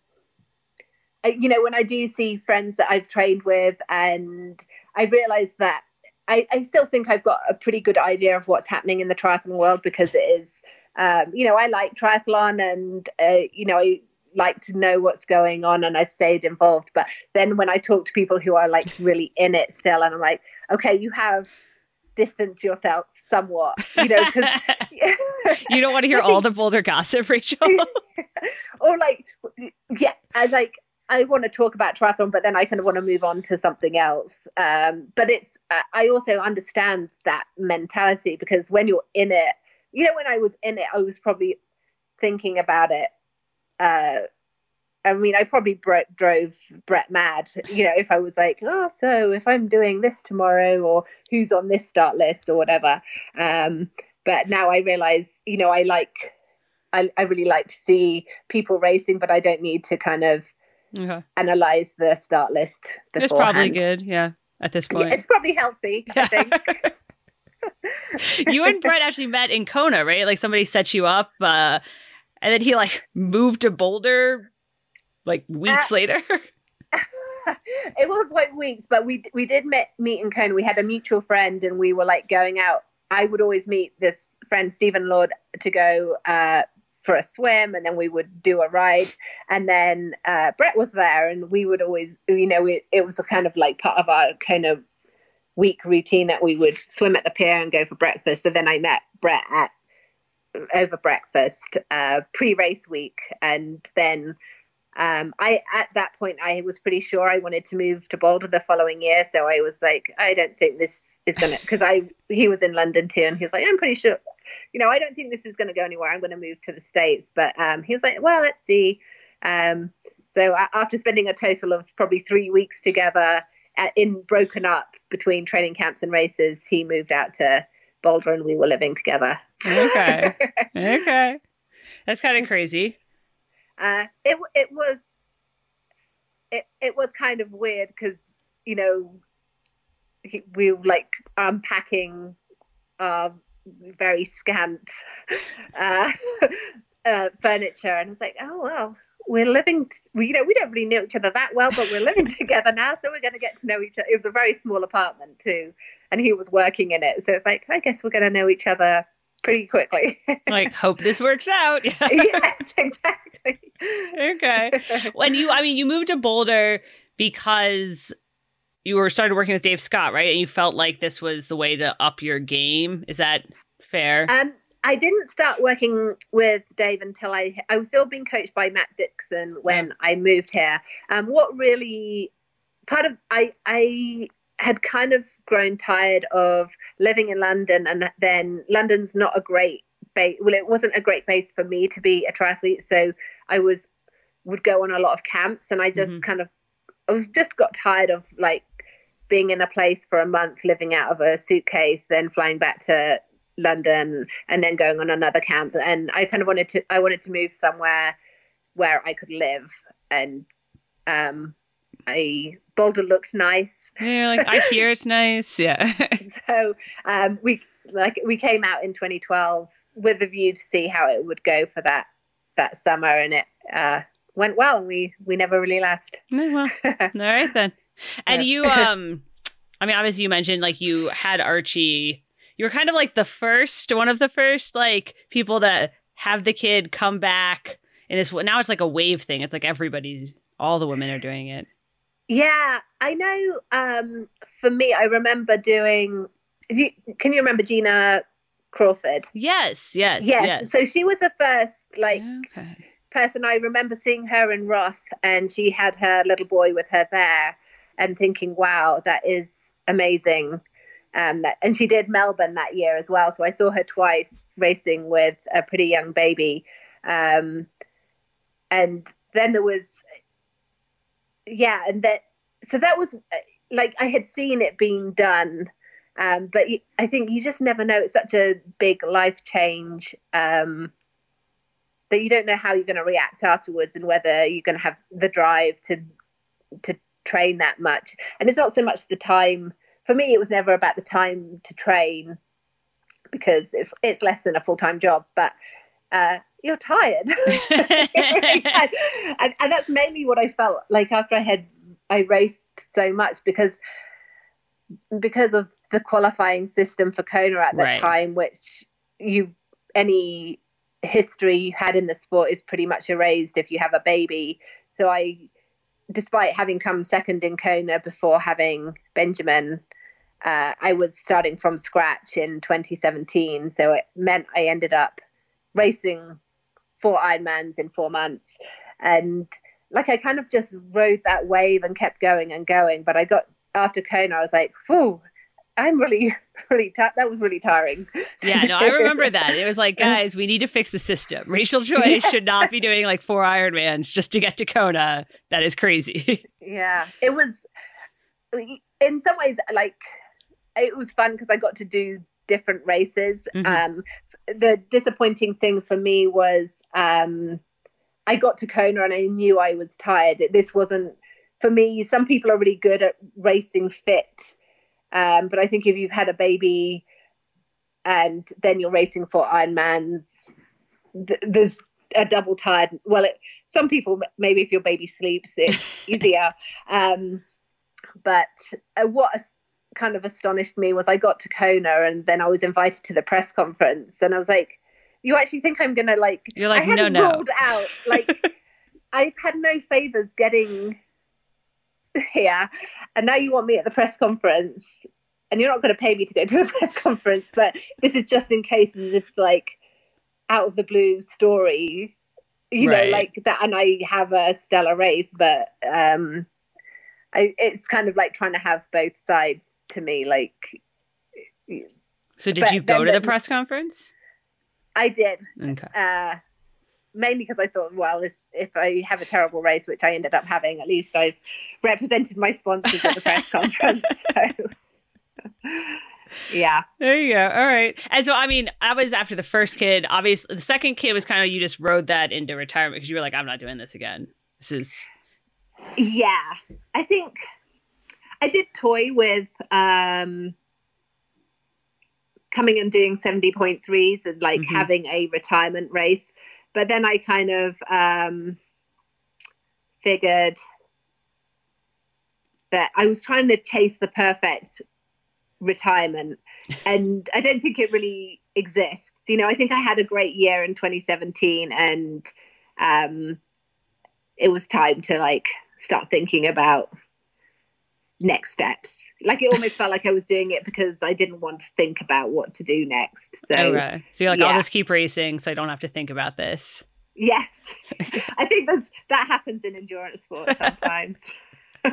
Speaker 3: you know when i do see friends that i've trained with and i realize that I, I still think I've got a pretty good idea of what's happening in the triathlon world because it is, um, you know, I like triathlon and, uh, you know, I like to know what's going on and I stayed involved. But then when I talk to people who are like really in it still, and I'm like, okay, you have distance yourself somewhat, you know, because
Speaker 1: you don't want to hear all the Boulder gossip, Rachel.
Speaker 3: or like, yeah, I like I want to talk about triathlon, but then I kind of want to move on to something else. Um, but it's uh, I also understand that mentality because when you're in it, you know, when I was in it, I was probably thinking about it. Uh, I mean, I probably drove Brett mad, you know, if I was like, oh, so if I'm doing this tomorrow, or who's on this start list, or whatever. Um, but now I realize, you know, I like, I, I really like to see people racing, but I don't need to kind of okay. analyze the start list.
Speaker 1: Beforehand. It's probably good, yeah. At this point,
Speaker 3: yeah, it's probably healthy. I think.
Speaker 1: you and Brett actually met in Kona, right? Like somebody set you up, uh, and then he like moved to Boulder like weeks uh, later.
Speaker 3: it wasn't quite weeks, but we we did meet meet in Kona. We had a mutual friend, and we were like going out. I would always meet this friend Stephen Lord to go uh, for a swim and then we would do a ride and then uh, brett was there and we would always you know it, it was a kind of like part of our kind of week routine that we would swim at the pier and go for breakfast so then i met brett at over breakfast uh, pre-race week and then um, I at that point I was pretty sure I wanted to move to Boulder the following year. So I was like, I don't think this is gonna because I he was in London too, and he was like, I'm pretty sure you know, I don't think this is going to go anywhere. I'm going to move to the States. But um, he was like, well, let's see. Um, so after spending a total of probably three weeks together at, in broken up between training camps and races, he moved out to Boulder and we were living together.
Speaker 1: okay. okay. That's kind of crazy.
Speaker 3: Uh, it, it was, it, it was kind of weird because, you know, we were like unpacking um, very scant uh, uh, furniture, and it's like, oh well, we're living. T- we, you know, we don't really know each other that well, but we're living together now, so we're going to get to know each other. It was a very small apartment too, and he was working in it, so it's like, I guess we're going to know each other pretty quickly.
Speaker 1: like, hope this works out.
Speaker 3: yes, exactly.
Speaker 1: okay. When you, I mean, you moved to Boulder because you were started working with Dave Scott, right? And you felt like this was the way to up your game. Is that fair?
Speaker 3: Um, I didn't start working with Dave until I I was still being coached by Matt Dixon when yeah. I moved here. Um, what really part of I I had kind of grown tired of living in London, and then London's not a great base. Well, it wasn't a great base for me to be a triathlete, so I was would go on a lot of camps, and I just mm-hmm. kind of I was just got tired of like being in a place for a month, living out of a suitcase, then flying back to London and then going on another camp. And I kind of wanted to, I wanted to move somewhere where I could live. And um, I Boulder looked nice.
Speaker 1: Yeah, like I hear it's nice. Yeah.
Speaker 3: so um, we like we came out in 2012 with a view to see how it would go for that that summer, and it uh, went well. And we we never really left.
Speaker 1: Oh, well. All right then. And yeah. you, um, I mean, obviously you mentioned like you had Archie. You were kind of like the first, one of the first like people to have the kid come back in this. Now it's like a wave thing. It's like everybody, all the women are doing it.
Speaker 3: Yeah, I know. Um, for me, I remember doing. You, can you remember Gina Crawford?
Speaker 1: Yes, yes,
Speaker 3: yes, yes. So she was the first, like, okay. person I remember seeing her in Roth, and she had her little boy with her there and thinking, wow, that is amazing. Um, that, and she did Melbourne that year as well. So I saw her twice racing with a pretty young baby. Um, and then there was, yeah, and that, so that was like I had seen it being done. Um, but I think you just never know. It's such a big life change um, that you don't know how you're going to react afterwards and whether you're going to have the drive to to train that much. And it's not so much the time. For me, it was never about the time to train because it's it's less than a full time job, but uh, you're tired, and, and that's mainly what I felt like after I had I raced so much because because of the qualifying system for Kona at that
Speaker 1: Right.
Speaker 3: time, which you any history you had in the sport is pretty much erased if you have a baby. So I, despite having come second in Kona before having Benjamin, uh, I was starting from scratch in 2017. So it meant I ended up racing four Ironmans in four months, and like I kind of just rode that wave and kept going and going. But I got after Kona, I was like, "Whew, I'm really, really ti that was really tiring."
Speaker 1: Yeah, no, I remember that. It was like, guys, we need to fix the system. Rachel Joyce should not be doing like four Ironmans just to get to Kona. That is crazy.
Speaker 3: yeah, it was in some ways like it was fun because I got to do different races.
Speaker 1: Mhm.
Speaker 3: Um, the disappointing thing for me was um, I got to Kona and I knew I was tired. This wasn't for me. Some people are really good at racing fit, um, but I think if you've had a baby and then you're racing for Ironmans, th- there's a double tired. Well, it, some people maybe if your baby sleeps, it's easier. Um, but uh, what as- kind of astonished me was I got to Kona and then I was invited to the press conference and I was like, "You actually think I'm gonna like?"
Speaker 1: You're like,
Speaker 3: I hadn't
Speaker 1: "No, no."
Speaker 3: ruled out like I've had no favors getting here, and now you want me at the press conference, and you're not going to pay me to go to the press conference, but this is just in case this like out of the blue story, you
Speaker 1: Right.
Speaker 3: know, like that, and I have a stellar race, but um, I it's kind of like trying to have both sides to me, like.
Speaker 1: So did you go
Speaker 3: then
Speaker 1: to the press conference?
Speaker 3: I did,
Speaker 1: Okay.
Speaker 3: uh, mainly because I thought, well, this, if I have a terrible race, which I ended up having, at least I've represented my sponsors at the press conference. So, yeah,
Speaker 1: There you go. All right. And so, I mean, I was after the first kid. Obviously, the second kid was kind of you just rode that into retirement because you were like, I'm not doing this again. This is
Speaker 3: yeah. I think I did toy with um, coming and doing seventy point threes and like
Speaker 1: Mhm.
Speaker 3: having a retirement race, but then I kind of um, figured that I was trying to chase the perfect retirement and I don't think it really exists. You know, I think I had a great year in 2017 and um it was time to like start thinking about next steps. Like it almost felt like I was doing it because I didn't want to think about what to do next. So
Speaker 1: oh, right. So you're like, I'll just keep racing so I don't have to think about this.
Speaker 3: yes. I think there's that happens in endurance sports sometimes.
Speaker 1: All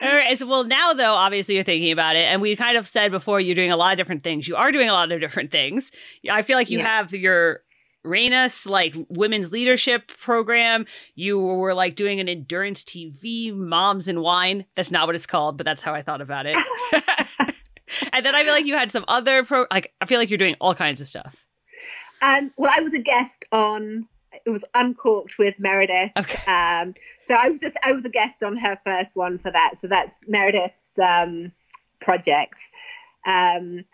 Speaker 1: right. So, well, now though, obviously you're thinking about it, and we kind of said before you're doing a lot of different things. You are doing a lot of different things. I feel like you
Speaker 3: Yeah.
Speaker 1: have your Rainers like women's leadership program. You were like doing an endurance TV, Moms and Wine. That's not what it's called, but that's how I thought about it. and then I feel like you had some other pro. Like I feel like you're doing all kinds of stuff.
Speaker 3: um, well, I was a guest on. It was uncorked with Meredith.
Speaker 1: Okay.
Speaker 3: Um, so I was just I was a guest on her first one for that. So that's Meredith's um, project. Um,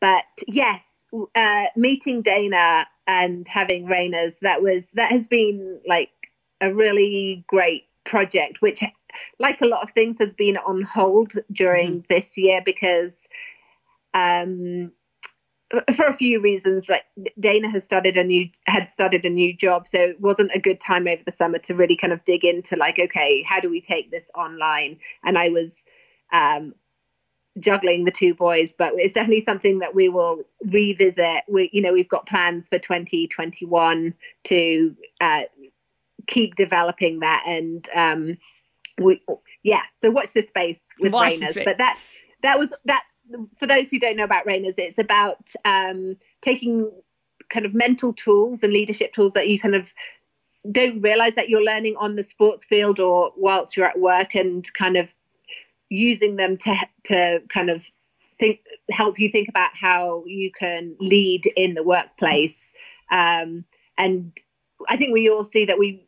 Speaker 3: but yes, uh, meeting Dana and having Rainers that was that has been like a really great project, which, like a lot of things, has been on hold during this year because. Um, for a few reasons like dana has started a new had started a new job so it wasn't a good time over the summer to really kind of dig into like okay how do we take this online and i was um juggling the two boys but it's definitely something that we will revisit we you know we've got plans for 2021 to uh keep developing that and um we yeah so watch this space with
Speaker 1: Watch
Speaker 3: Rainers. but that that was that for those who don't know about Rainers, it's about um, taking kind of mental tools and leadership tools that you kind of don't realize that you're learning on the sports field or whilst you're at work and kind of using them to to kind of think help you think about how you can lead in the workplace. Um, and i think we all see that we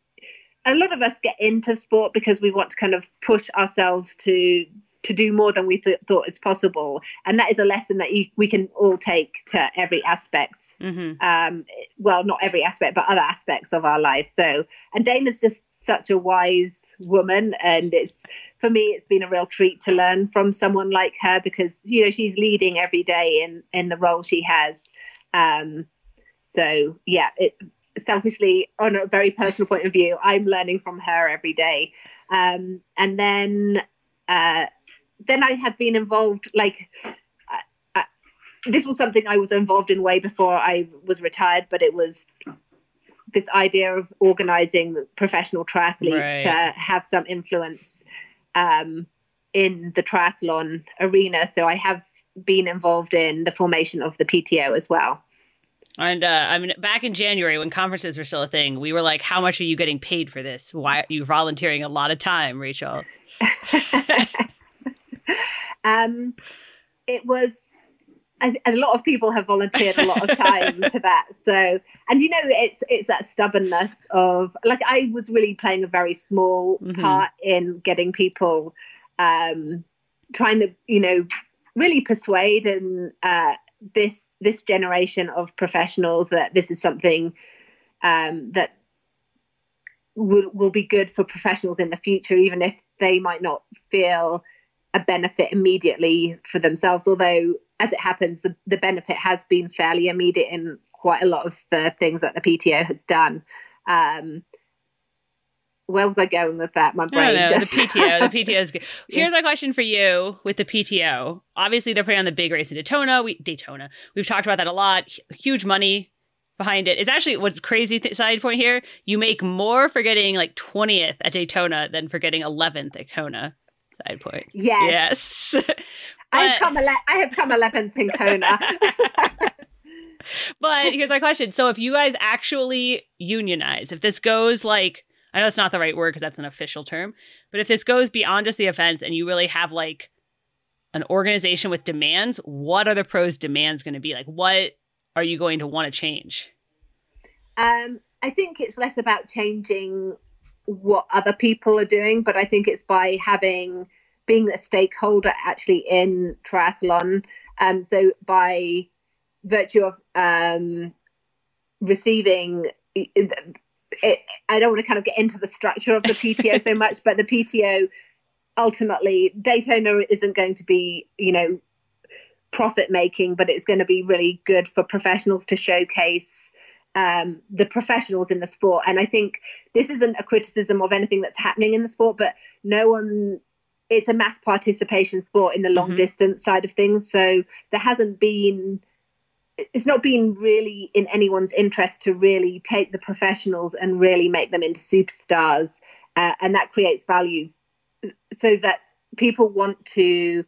Speaker 3: a lot of us get into sport because we want to kind of push ourselves to to do more than we th- thought is possible. And that is a lesson that you, we can all take to every aspect.
Speaker 1: Hmm
Speaker 3: um well not every aspect but other aspects of our life so and dana's just such a wise woman, and it's for me it's been a real treat to learn from someone like her because you know she's leading every day in in the role she has. Um, so yeah, it selfishly on a very personal point of view, I'm learning from her every day. Um, and then uh, then I have been involved like this was something I was involved in way before I was retired, but it was this idea of organizing professional triathletes right. to have some influence um, in the triathlon arena. So I have been involved in the formation of the PTO as well.
Speaker 1: And uh, I mean, back in January when conferences were still a thing, we were like, "How much are you getting paid for this? Why are you volunteering a lot of time, Rachel?"
Speaker 3: um, it was a lot of people have volunteered a lot of time to that. So, and you know, it's it's that stubbornness of like I was really playing a very small mm-hmm. part in getting people um, trying to, you know, really persuade and uh, this this generation of professionals that this is something um, that will will be good for professionals in the future, even if they might not feel a benefit immediately for themselves. Although as it happens, the, the benefit has been fairly immediate in quite a lot of the things that the PTO has done. Um, where was I going with that? My brain.
Speaker 1: No, no, just... the PTO. The PTO is good. Here's my question for you with the PTO. Obviously, they're putting on the big race in Daytona. We, Daytona. We've talked about that a lot. H- huge money behind it. It's actually what's crazy th- side point here. You make more for getting like 20th at Daytona than for getting 11th at Kona. Side point.
Speaker 3: Yes. Yes. I've come ele- I have come 11th in Kona.
Speaker 1: but here's my question. So if you guys actually unionize, if this goes like I know it's not the right word because that's an official term, but if this goes beyond just the offense and you really have like an organization with demands, what are the pros demands going to be? Like what are you going to want to change?
Speaker 3: Um, I think it's less about changing what other people are doing, but I think it's by having being a stakeholder actually in triathlon. Um, so by virtue of um, receiving it, I don't want to kind of get into the structure of the PTO so much, but the PTO ultimately Daytona isn't going to be, you know, profit making, but it's going to be really good for professionals to showcase um, the professionals in the sport. And I think this isn't a criticism of anything that's happening in the sport, but no one it's a mass participation sport in the long mm-hmm. distance side of things. So there hasn't been it's not been really in anyone's interest to really take the professionals and really make them into superstars uh, and that creates value so that people want to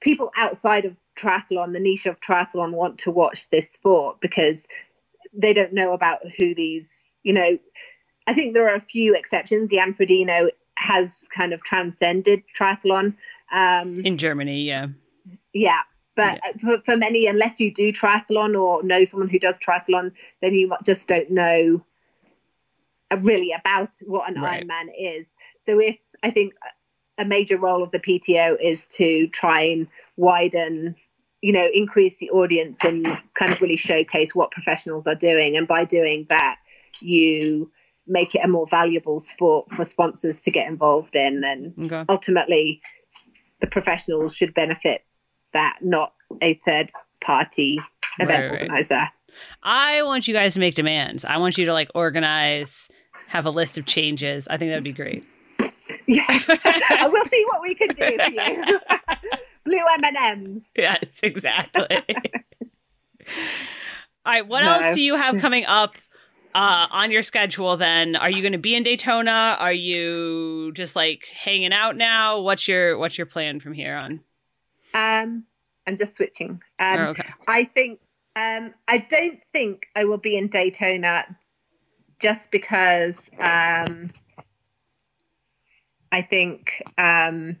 Speaker 3: people outside of triathlon the niche of triathlon want to watch this sport because they don't know about who these you know i think there are a few exceptions jan frodeno has kind of transcended triathlon. Um,
Speaker 1: in Germany, yeah.
Speaker 3: Yeah. But yeah. For, for many, unless you do triathlon or know someone who does triathlon, then you just don't know really about what an right. Ironman is. So if I think a major role of the PTO is to try and widen, you know, increase the audience and kind of really showcase what professionals are doing. And by doing that, you make it a more valuable sport for sponsors to get involved in. And okay. ultimately the professionals should benefit that not a third party event right, right. organizer.
Speaker 1: I want you guys to make demands. I want you to like organize have a list of changes. I think that would be great.
Speaker 3: Yes. We'll see what we can do for you. Blue m&ms.
Speaker 1: Yes exactly. All right what no. else do you have coming up uh, on your schedule then? Are you going to be in daytona? Are you just like hanging out now? What's your what's your plan from here on?
Speaker 3: Um i'm just switching. Um oh, okay. i think um i don't think i will be in daytona just because um i think um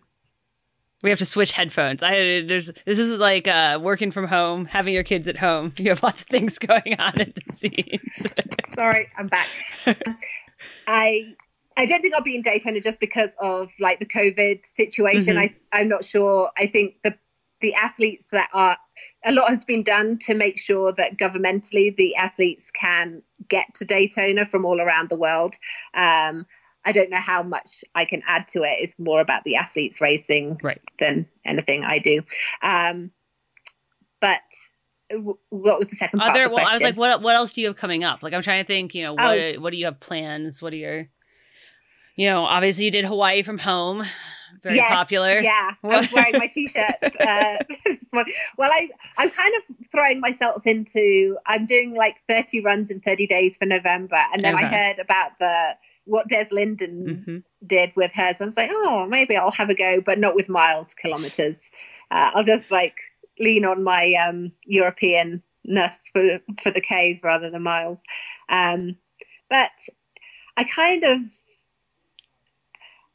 Speaker 1: we have to switch headphones. I there's this is like uh, working from home, having your kids at home. You have lots of things going on at the scenes.
Speaker 3: Sorry, I'm back. I I don't think I'll be in Daytona just because of like the COVID situation. Mm-hmm. I I'm not sure. I think the the athletes that are a lot has been done to make sure that governmentally the athletes can get to Daytona from all around the world. Um, I don't know how much I can add to it. It's more about the athletes racing
Speaker 1: right.
Speaker 3: than anything I do. Um, but what was the second part?
Speaker 1: Other,
Speaker 3: the
Speaker 1: well,
Speaker 3: question?
Speaker 1: I was like, what what else do you have coming up? Like, I'm trying to think. You know, what
Speaker 3: Oh.
Speaker 1: what do you have plans? What are your, you know, obviously you did Hawaii from home, very
Speaker 3: Yes,
Speaker 1: popular.
Speaker 3: Yeah, I was wearing my t-shirt uh, this morning. Well, I I'm kind of throwing myself into. I'm doing like 30 runs in 30 days for November, and then I heard about the what Des Linden
Speaker 1: Mhm.
Speaker 3: did with hers. I was like, oh, maybe I'll have a go, but not with miles kilometers. Uh, I'll just like lean on my um, Europeanness for for the Ks rather than miles. Um, but I kind of,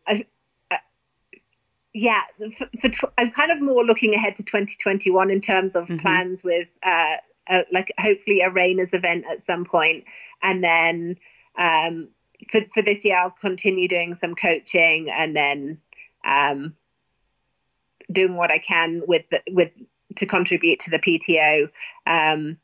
Speaker 3: I, I yeah, for, for tw- I'm kind of more looking ahead to 2021 in terms of
Speaker 1: Mhm.
Speaker 3: plans with uh, uh, like hopefully a Rainers event at some point, and then um, for for this year I'll continue doing some coaching and then um, doing what I can with the, with to contribute to the PTO, um,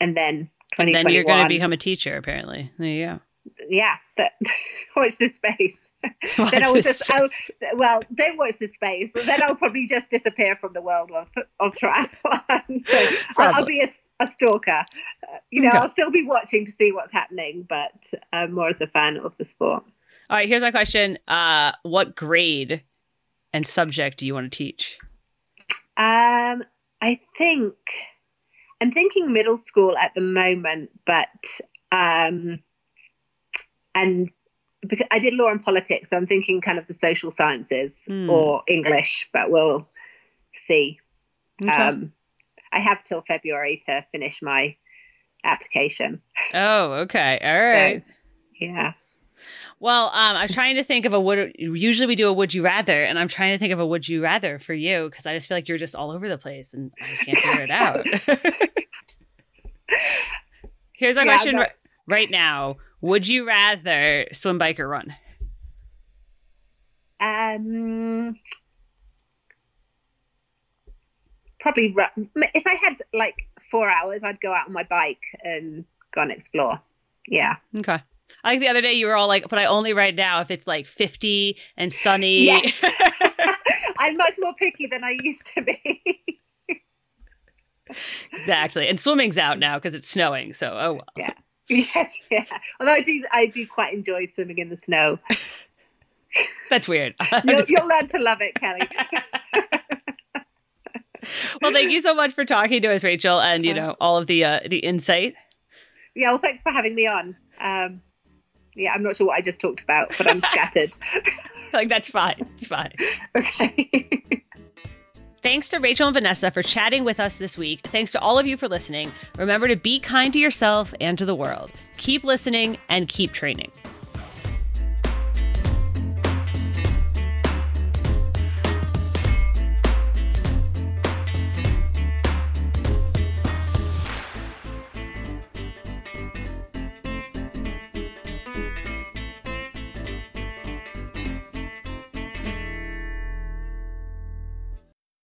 Speaker 3: and then
Speaker 1: And then you're going to become a teacher, apparently. There you go.
Speaker 3: yeah, that, watch this space.
Speaker 1: Watch
Speaker 3: then I'll just, I'll, well, don't watch this space. Then I'll probably just disappear from the world of, of triathlon. so I'll, I'll be a, a stalker. Uh, you know,
Speaker 1: Okay.
Speaker 3: I'll still be watching to see what's happening, but uh, more as a fan of the sport.
Speaker 1: All right, here's my question. Uh, what grade and subject do you want to teach?
Speaker 3: Um, I think I'm thinking middle school at the moment, but um, and because I did law and politics, so I'm thinking kind of the social sciences
Speaker 1: Hmm.
Speaker 3: or English, but we'll see.
Speaker 1: Okay.
Speaker 3: Um, I have till February to finish my application.
Speaker 1: oh, okay. All right.
Speaker 3: Yeah.
Speaker 1: Well, um, I'm trying to think of a would. Usually we do a would you rather, and I'm trying to think of a would you rather for you because I just feel like you're just all over the place and I can't figure it out. Here's my
Speaker 3: Yeah,
Speaker 1: question ri- right now: Would you rather swim, bike, or run?
Speaker 3: Um, probably if I had like four hours, I'd go out on my bike and go and explore. Yeah.
Speaker 1: Okay. I think the other day you were all like, "But I only ride now if it's like 50 and sunny."
Speaker 3: Yes. I'm much more picky than I used to be.
Speaker 1: exactly. And swimming's out now because it's snowing. So, oh well. Yeah.
Speaker 3: Yes, yeah. Although I do, I do quite enjoy swimming in the snow.
Speaker 1: That's weird.
Speaker 3: You'll, you'll learn to love it, Kelly.
Speaker 1: well, thank you so much for talking to us, Rachel, and you know all of the uh, the insight.
Speaker 3: yeah. Well, thanks for having me on. Um, yeah, I'm not sure what I just talked about, but I'm scattered.
Speaker 1: like that's fine. It's fine.
Speaker 3: okay.
Speaker 1: Thanks to Rachel and Vanessa for chatting with us this week. Thanks to all of you for listening. Remember to be kind to yourself and to the world. Keep listening and keep training.